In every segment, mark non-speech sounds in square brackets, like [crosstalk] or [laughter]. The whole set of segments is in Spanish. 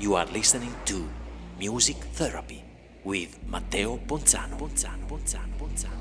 You are listening to Music Therapy with Matteo Ponzano. Ponzano, Ponzano, Ponzano,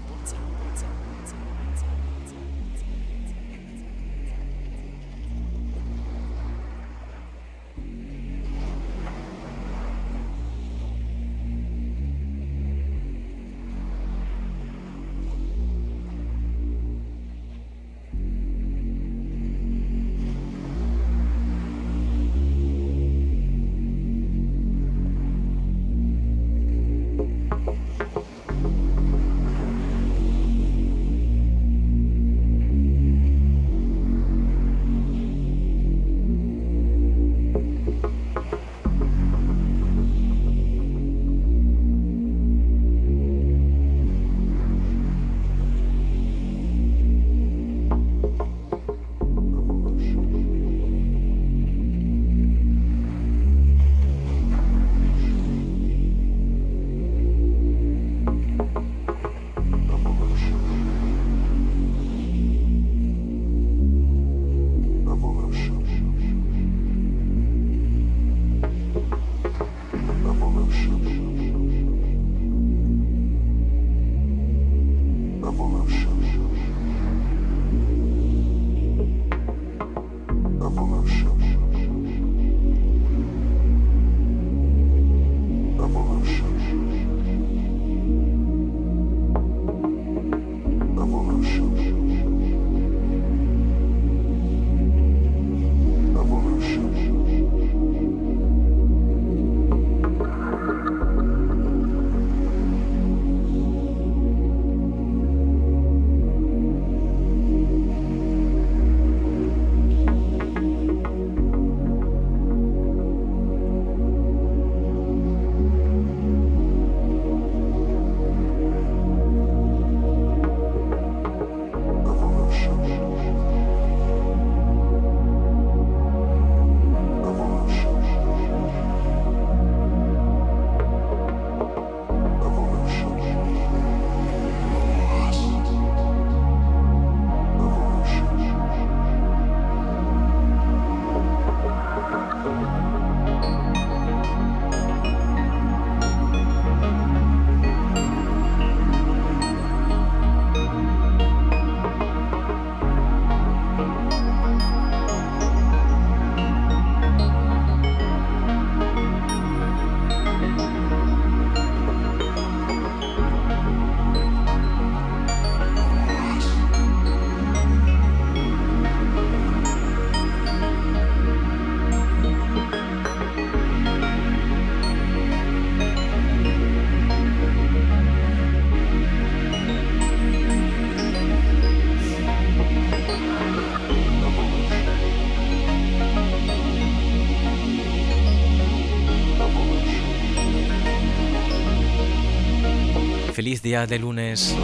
día de lunes.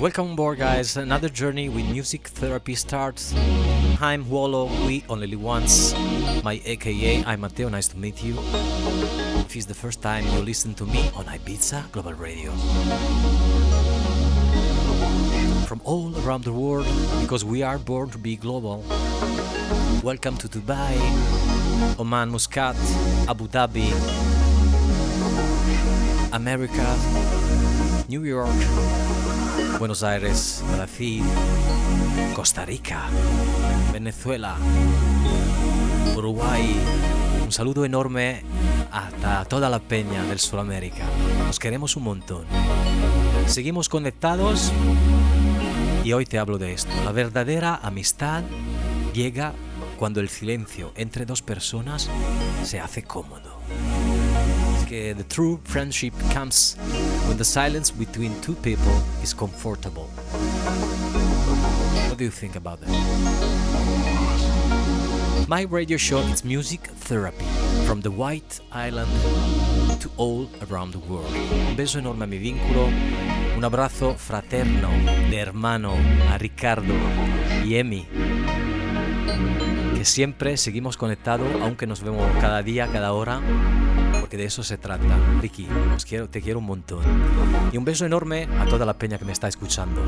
Welcome aboard, guys. Another journey with music therapy starts. I'm Wallo, we only live once. My AKA, I'm Matteo, nice to meet you. If it's the first time you listen to me on Ibiza Global Radio. From all around the world, because we are born to be global. Welcome to Dubai, Oman, Muscat, Abu Dhabi, America, New York, Buenos Aires, Brasil, Costa Rica, Venezuela, Uruguay. Un saludo enorme hasta toda la peña del Sudamérica. Nos queremos un montón. Seguimos conectados y hoy te hablo de esto. La verdadera amistad llega cuando el silencio entre dos personas se hace cómodo. Que the true friendship comes when the silence between two people is comfortable. What do you think about that? My radio show is music therapy from the White Island to all around the world. Un beso enorme a mi vínculo, un abrazo fraterno de hermano a Ricardo y Emi, que siempre seguimos conectados, aunque nos vemos cada día, cada hora, porque de eso se trata. Ricky, os quiero, te quiero un montón. Y un beso enorme a toda la peña que me está escuchando.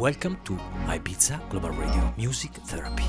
Welcome to Ibiza Global Radio Music Therapy.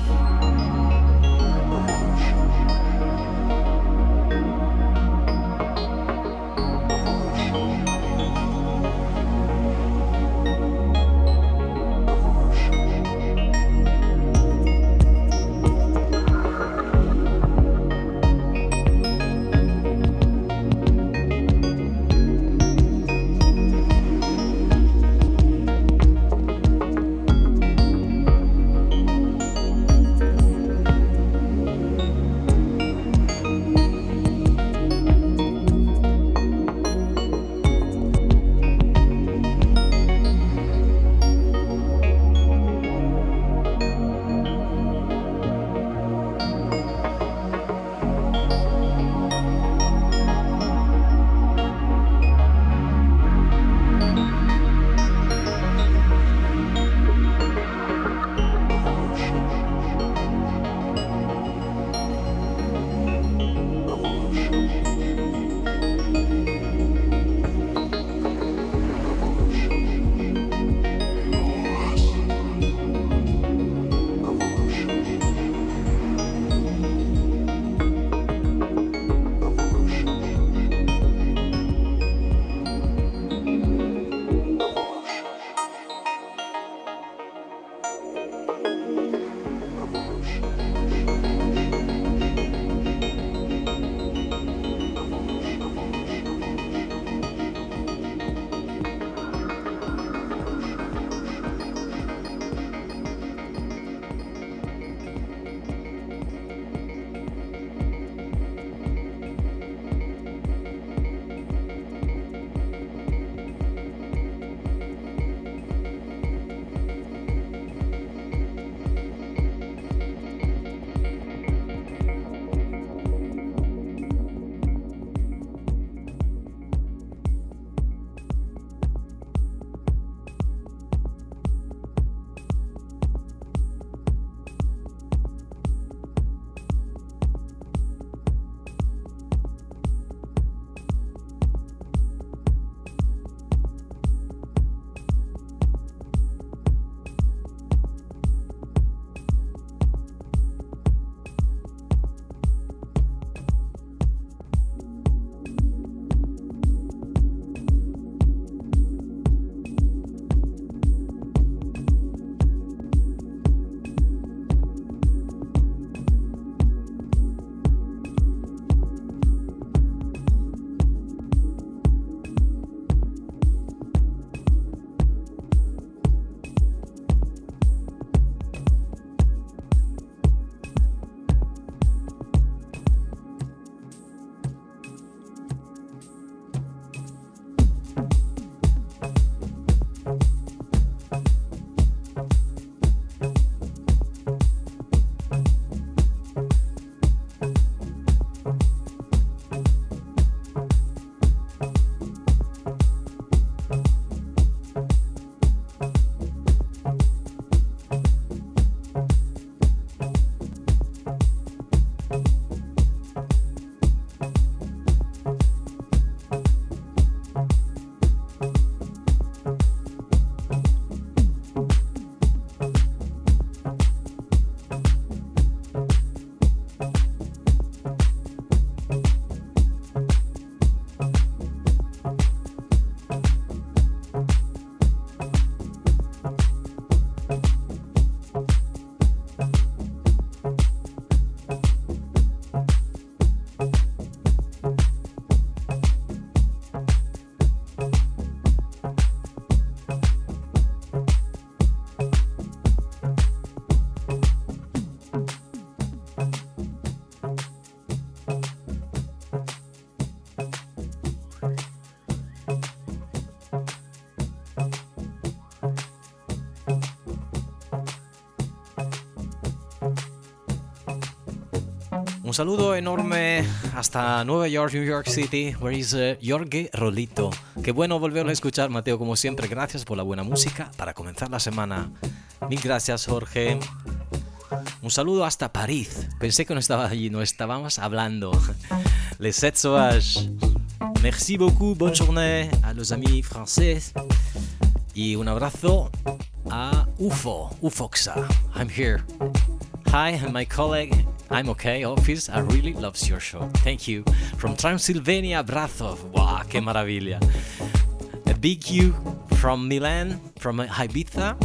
Saludo enorme hasta Nueva York, New York City, where is uh, Jorge Rolito. Qué bueno volverlo a escuchar, Mateo, como siempre. Gracias por la buena música para comenzar la semana. Mil gracias, Jorge. Un saludo hasta París. Pensé que no estaba allí, no estábamos hablando. Les 7 sauvages. Merci beaucoup, bonne journée a los amis français. Y un abrazo a UFO, UFOXA. I'm here. Hi, my colleague. I'm okay, office. I really loves your show. Thank you. From Transylvania, Brazov. Wow, qué maravilla. A big you from Milan, from Ibiza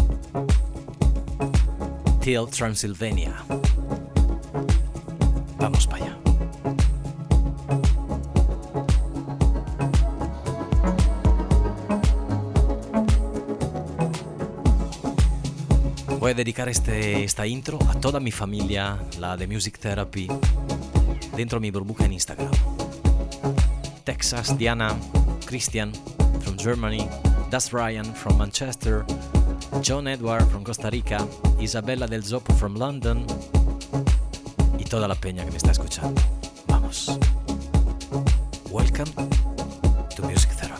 till Transylvania. Dedicar este, esta intro a toda mi familia, la de Music Therapy, dentro de mi burbuja en Instagram. Texas, Diana, Christian from Germany, Das Ryan from Manchester, John Edward from Costa Rica, Isabella del Zopo from London y toda la peña que me está escuchando. Vamos. Welcome to Music Therapy.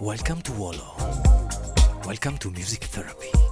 Welcome to Wolo. Welcome to Music Therapy.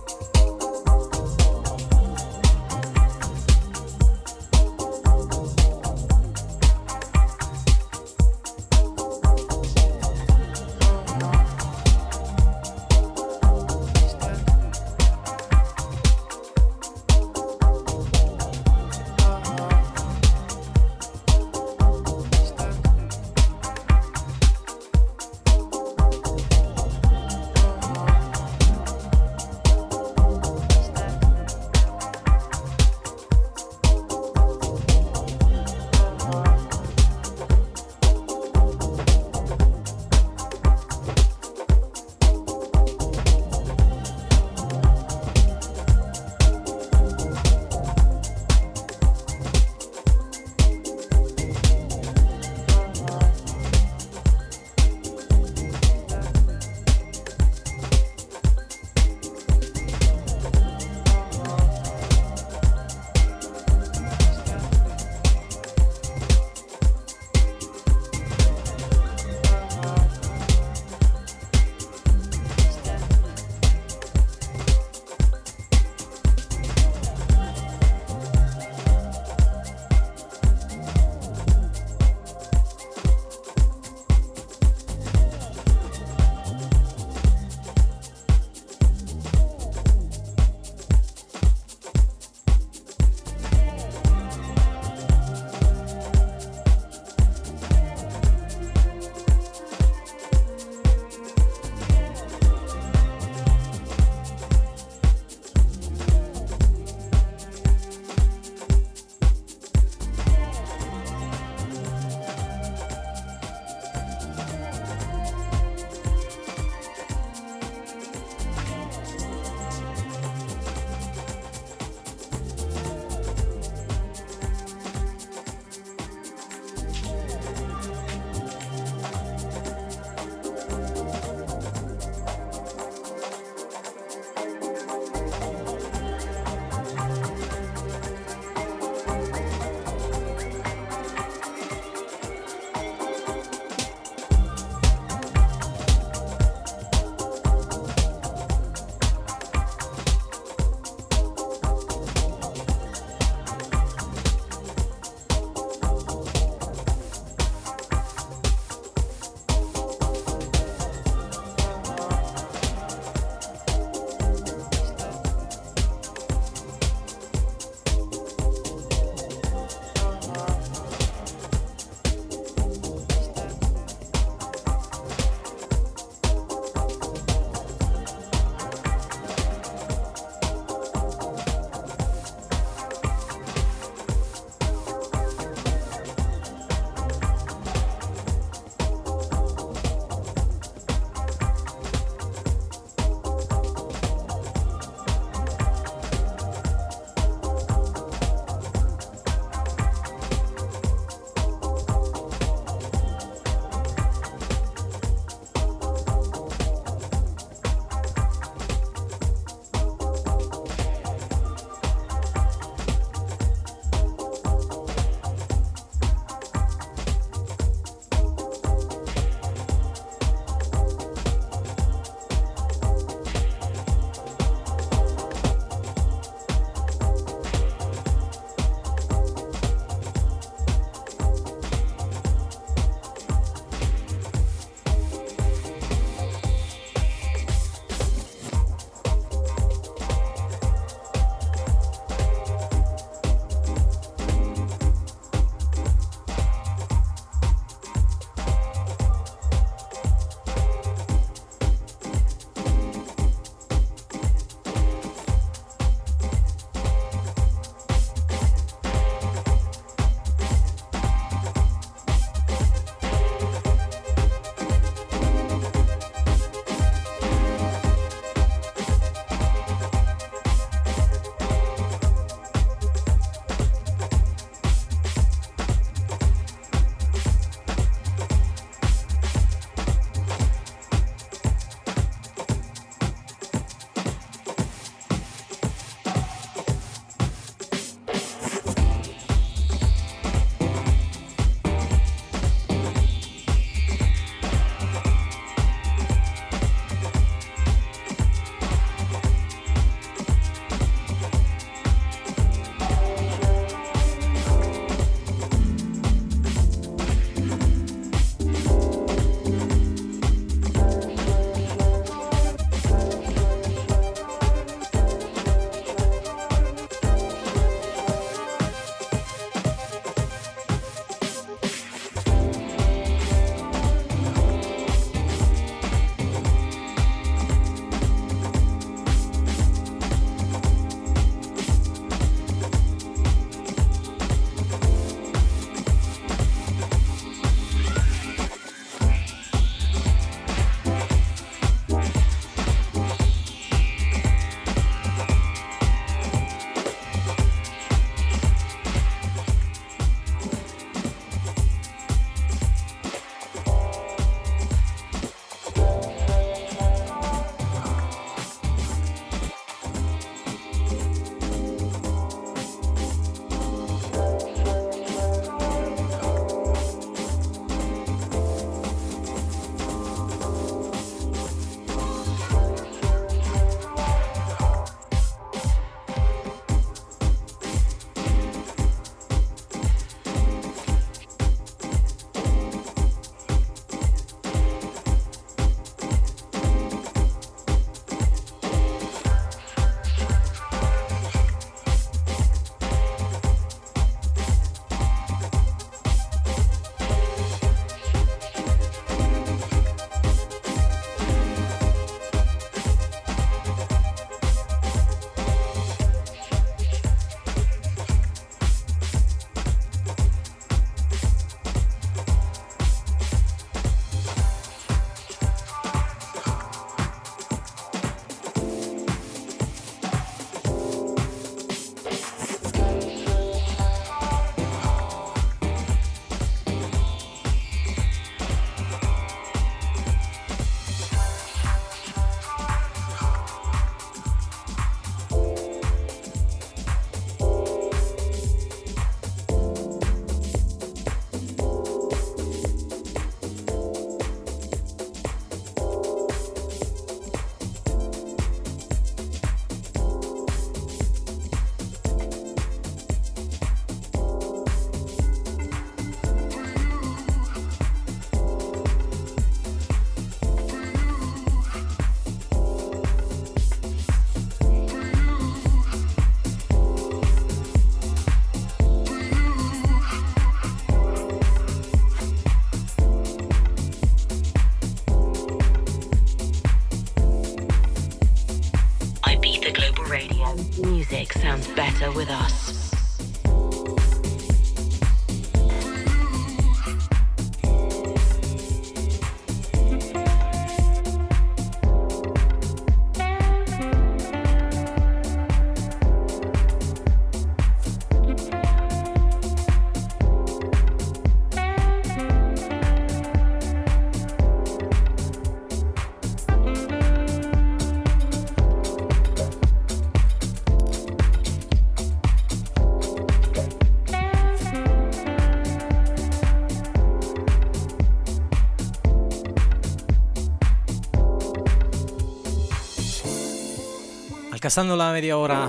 Pasando la media hora,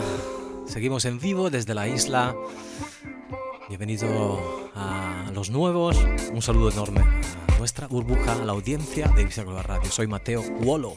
seguimos en vivo desde la isla. Bienvenido a los nuevos. Un saludo enorme a nuestra burbuja, a la audiencia de Ibiza Radio. Soy Mateo Wolo.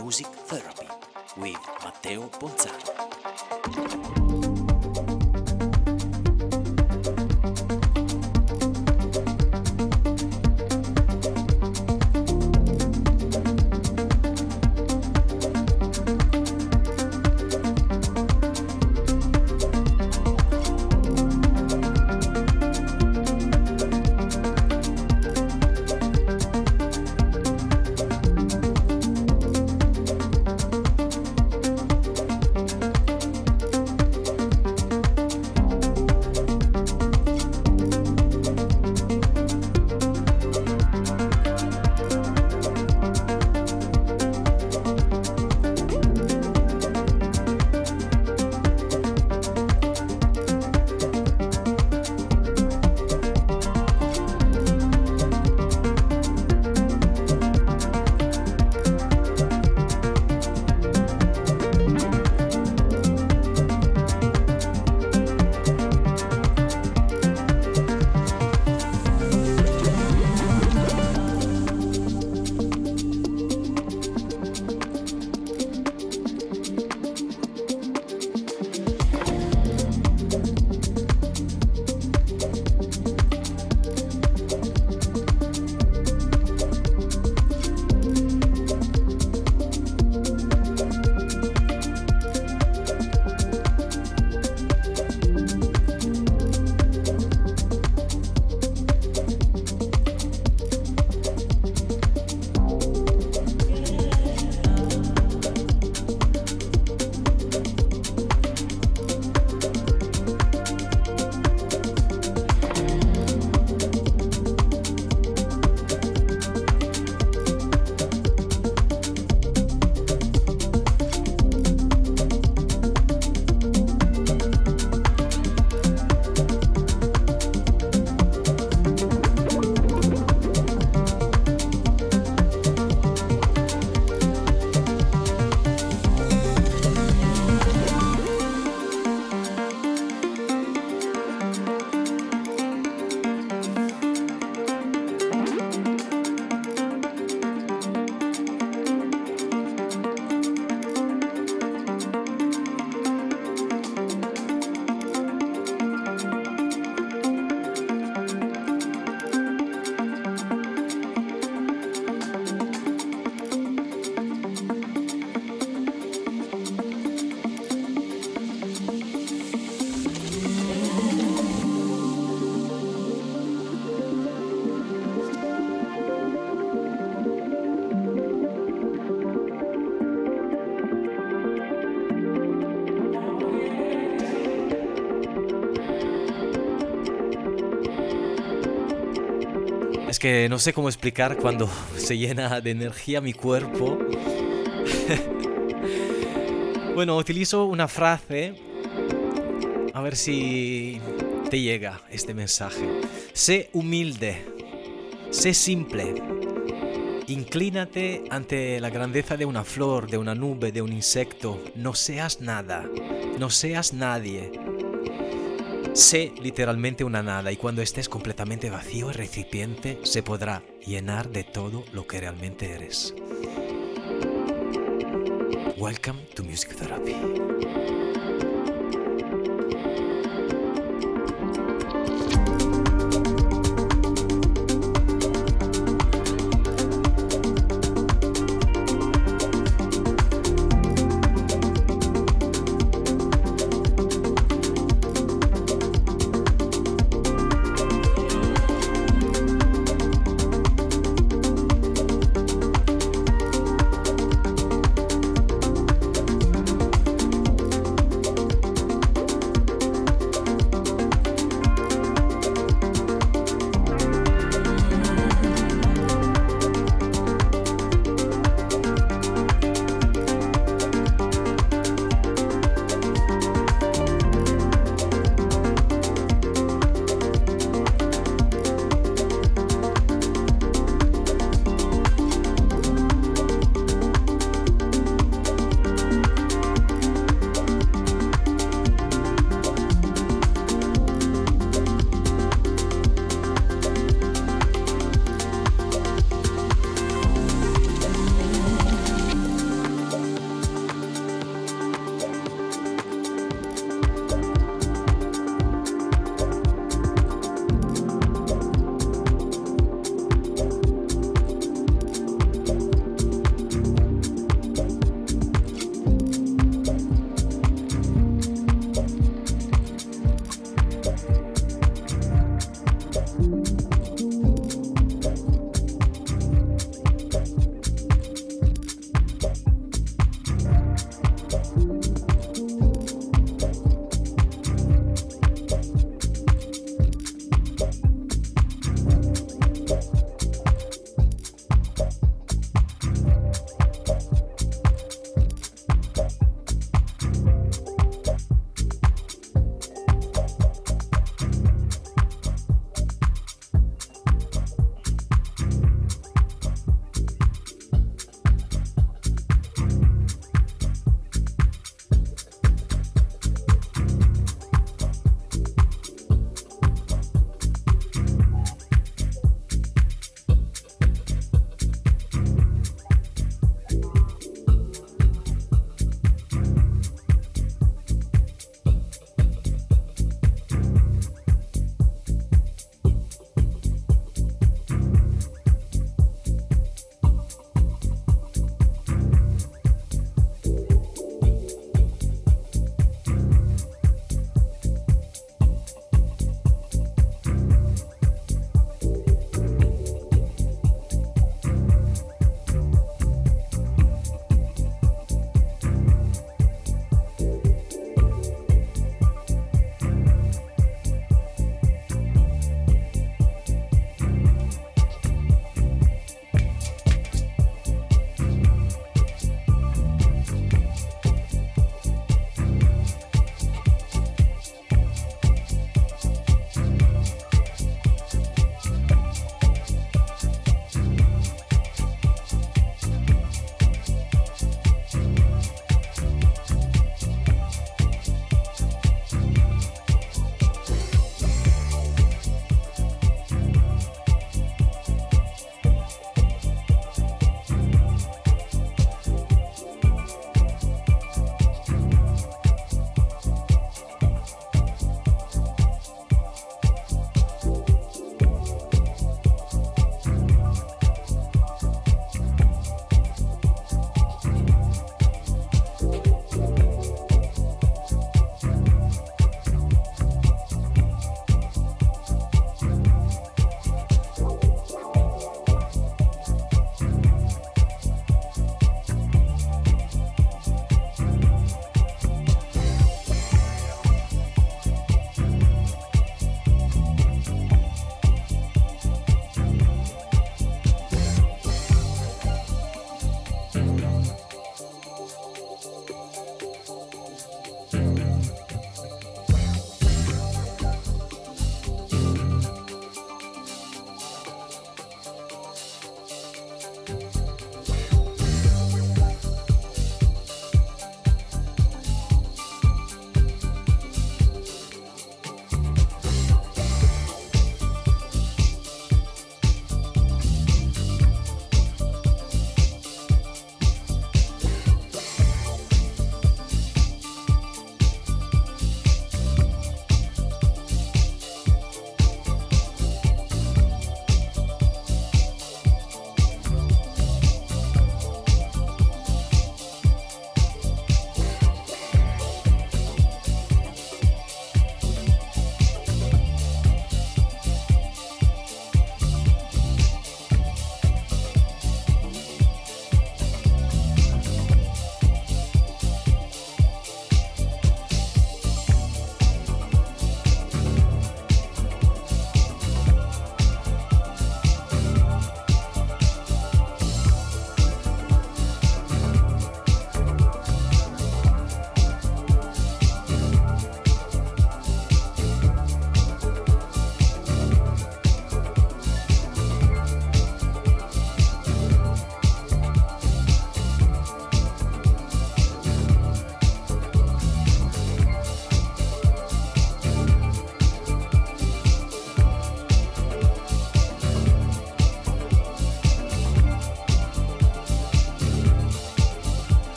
Music Therapy with Matteo Ponzano. Es que no sé cómo explicar cuando [laughs] se llena de energía mi cuerpo. [laughs] bueno, utilizo una frase. A ver si te llega este mensaje. Sé humilde. Sé simple. Inclínate ante la grandeza de una flor, de una nube, de un insecto. No seas nada. No seas nadie. Sé literalmente una nada y cuando estés completamente vacío el recipiente se podrá llenar de todo lo que realmente eres. Welcome to Music Therapy.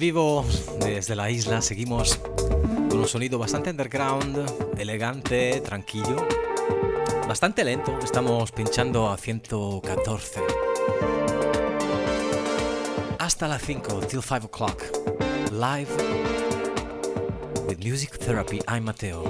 Vivo desde la isla seguimos con un sonido bastante underground, elegante, tranquilo, bastante lento. Estamos pinchando a 114. Hasta las 5, till 5 o'clock. Live with Music Therapy. I'm Mateo.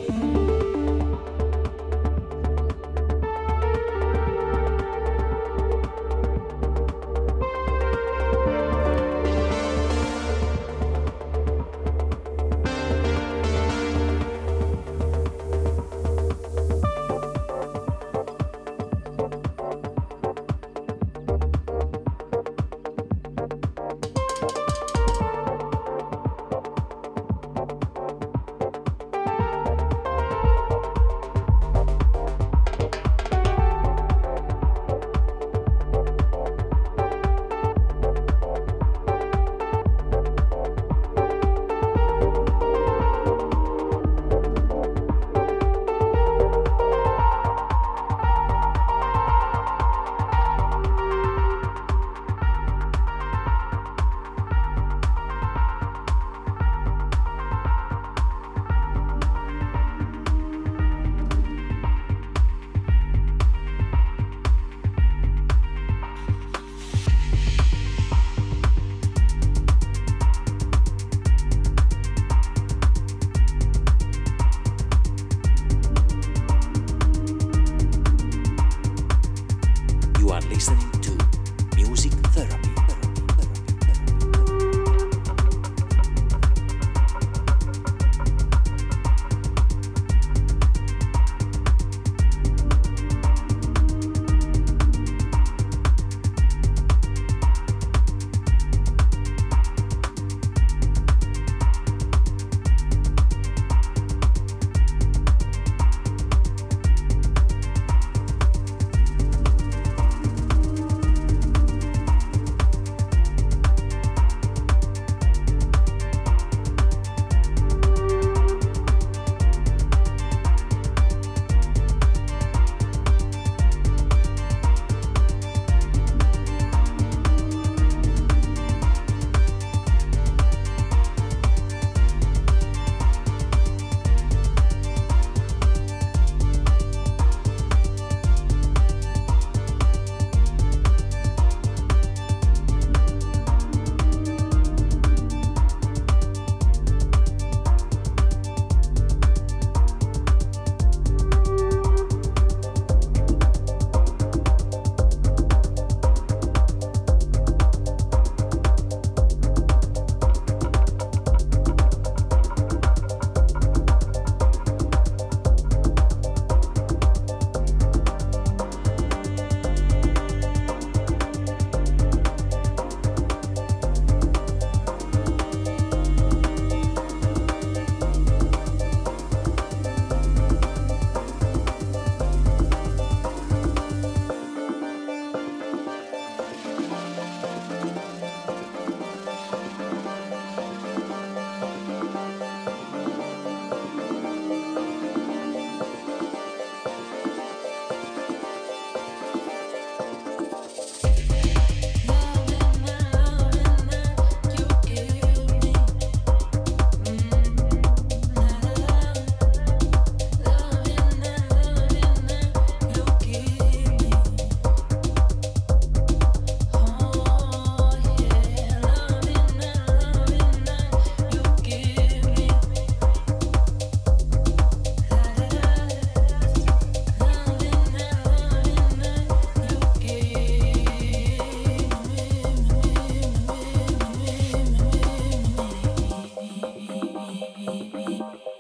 me.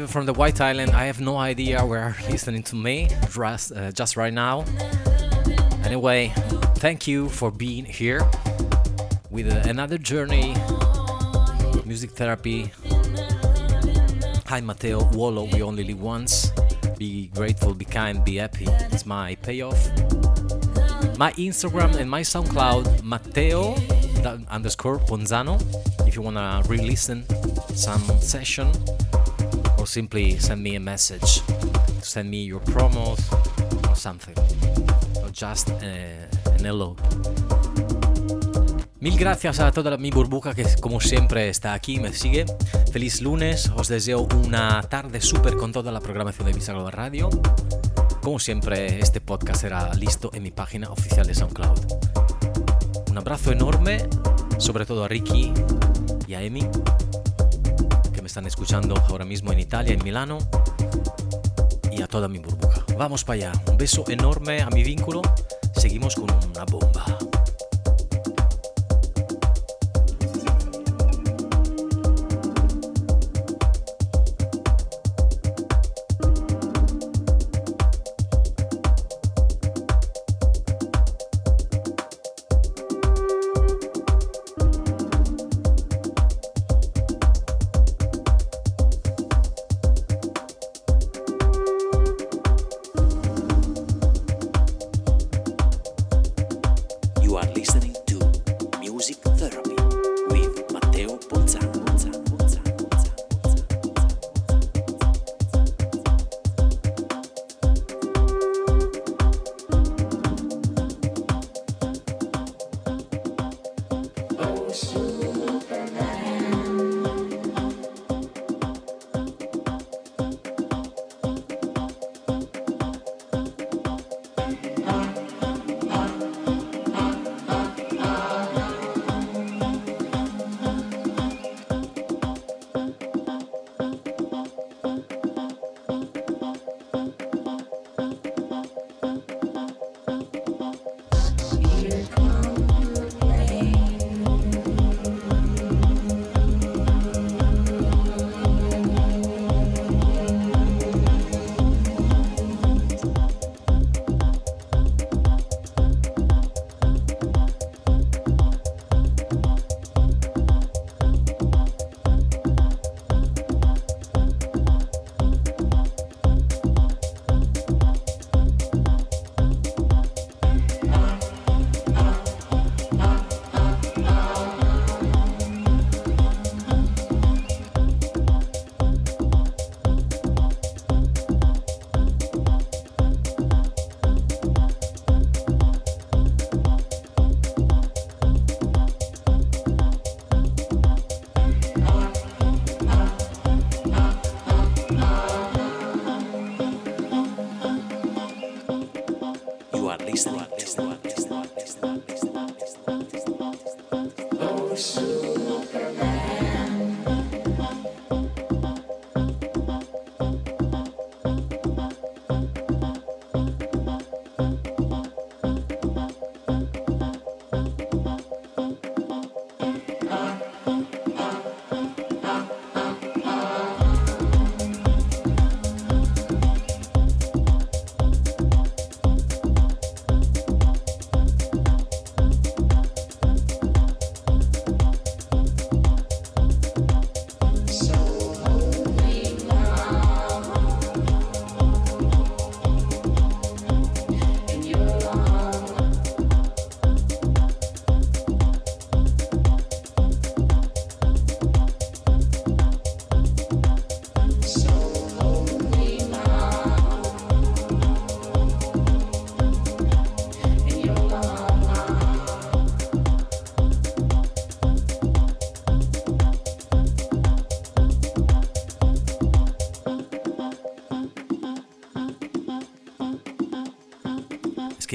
Live from the White Island, I have no idea where listening to me just, uh, just right now. Anyway, thank you for being here with uh, another journey, music therapy. Hi, Matteo Wallo, we only live once. Be grateful, be kind, be happy. It's my payoff. My Instagram and my SoundCloud, Matteo underscore Ponzano. If you wanna re-listen some session simply send me a message, send me your promos or something, or just uh, an hello. Mil gracias a toda mi burbuja que como siempre está aquí, me sigue. Feliz lunes, os deseo una tarde súper con toda la programación de Visa Global Radio. Como siempre, este podcast será listo en mi página oficial de SoundCloud. Un abrazo enorme, sobre todo a Ricky y a Emi, están escuchando ahora mismo en Italia, en Milano, y a toda mi burbuja. Vamos para allá. Un beso enorme a mi vínculo. Seguimos con una bomba.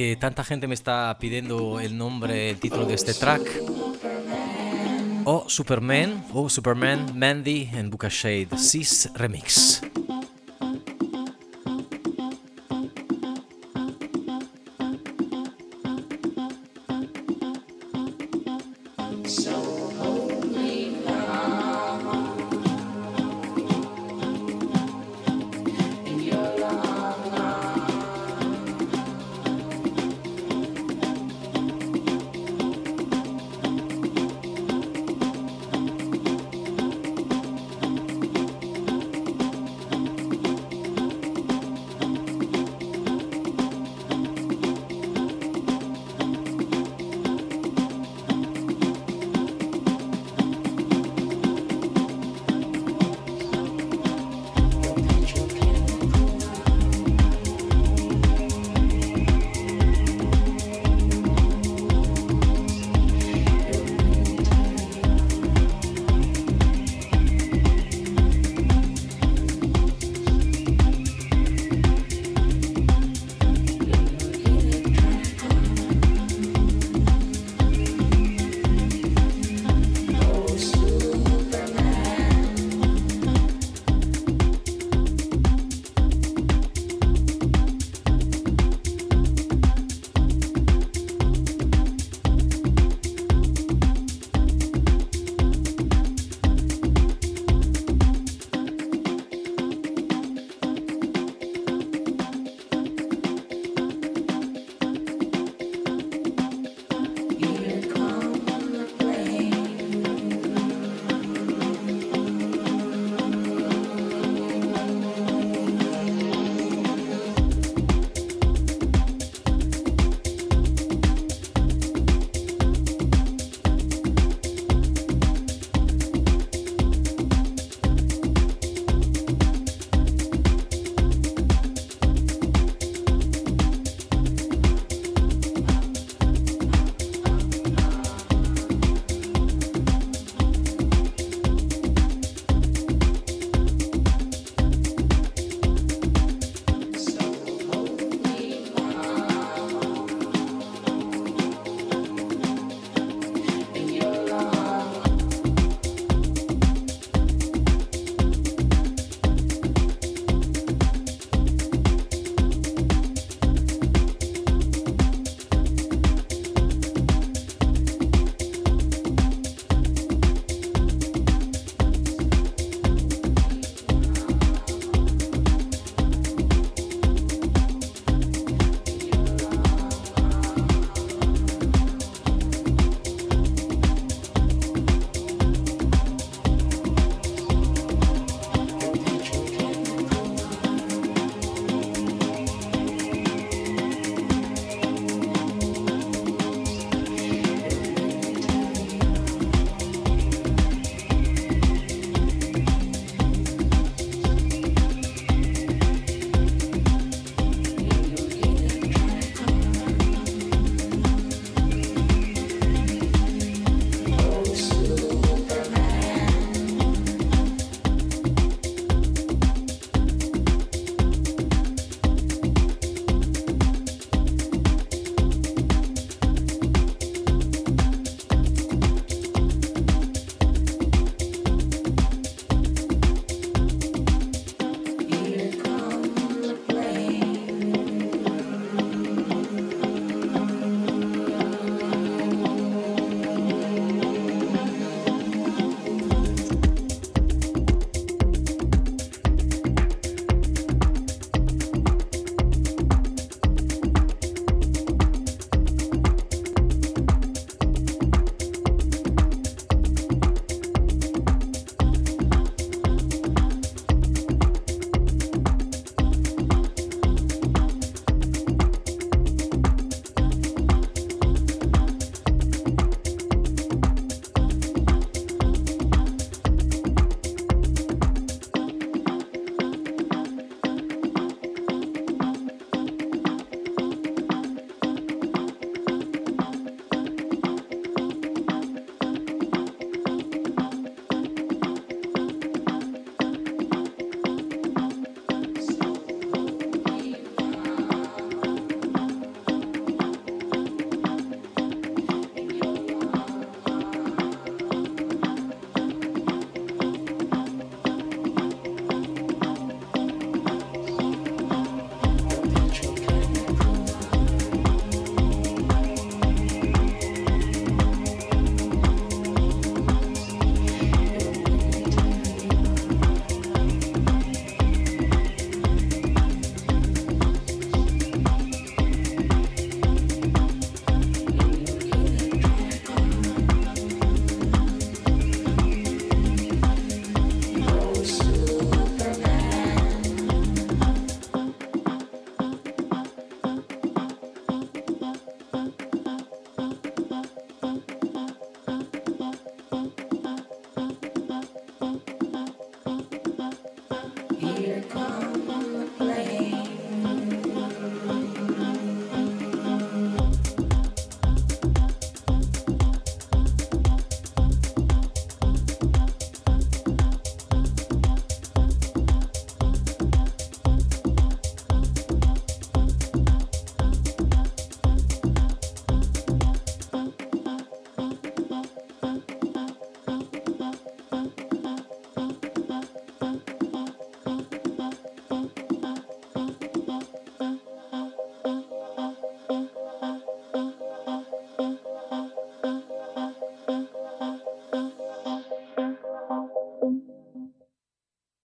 Que tanta gente me está pidiendo el nombre, el título de este track. O Superman, o Superman, Mandy en Buka Shade, Sis Remix.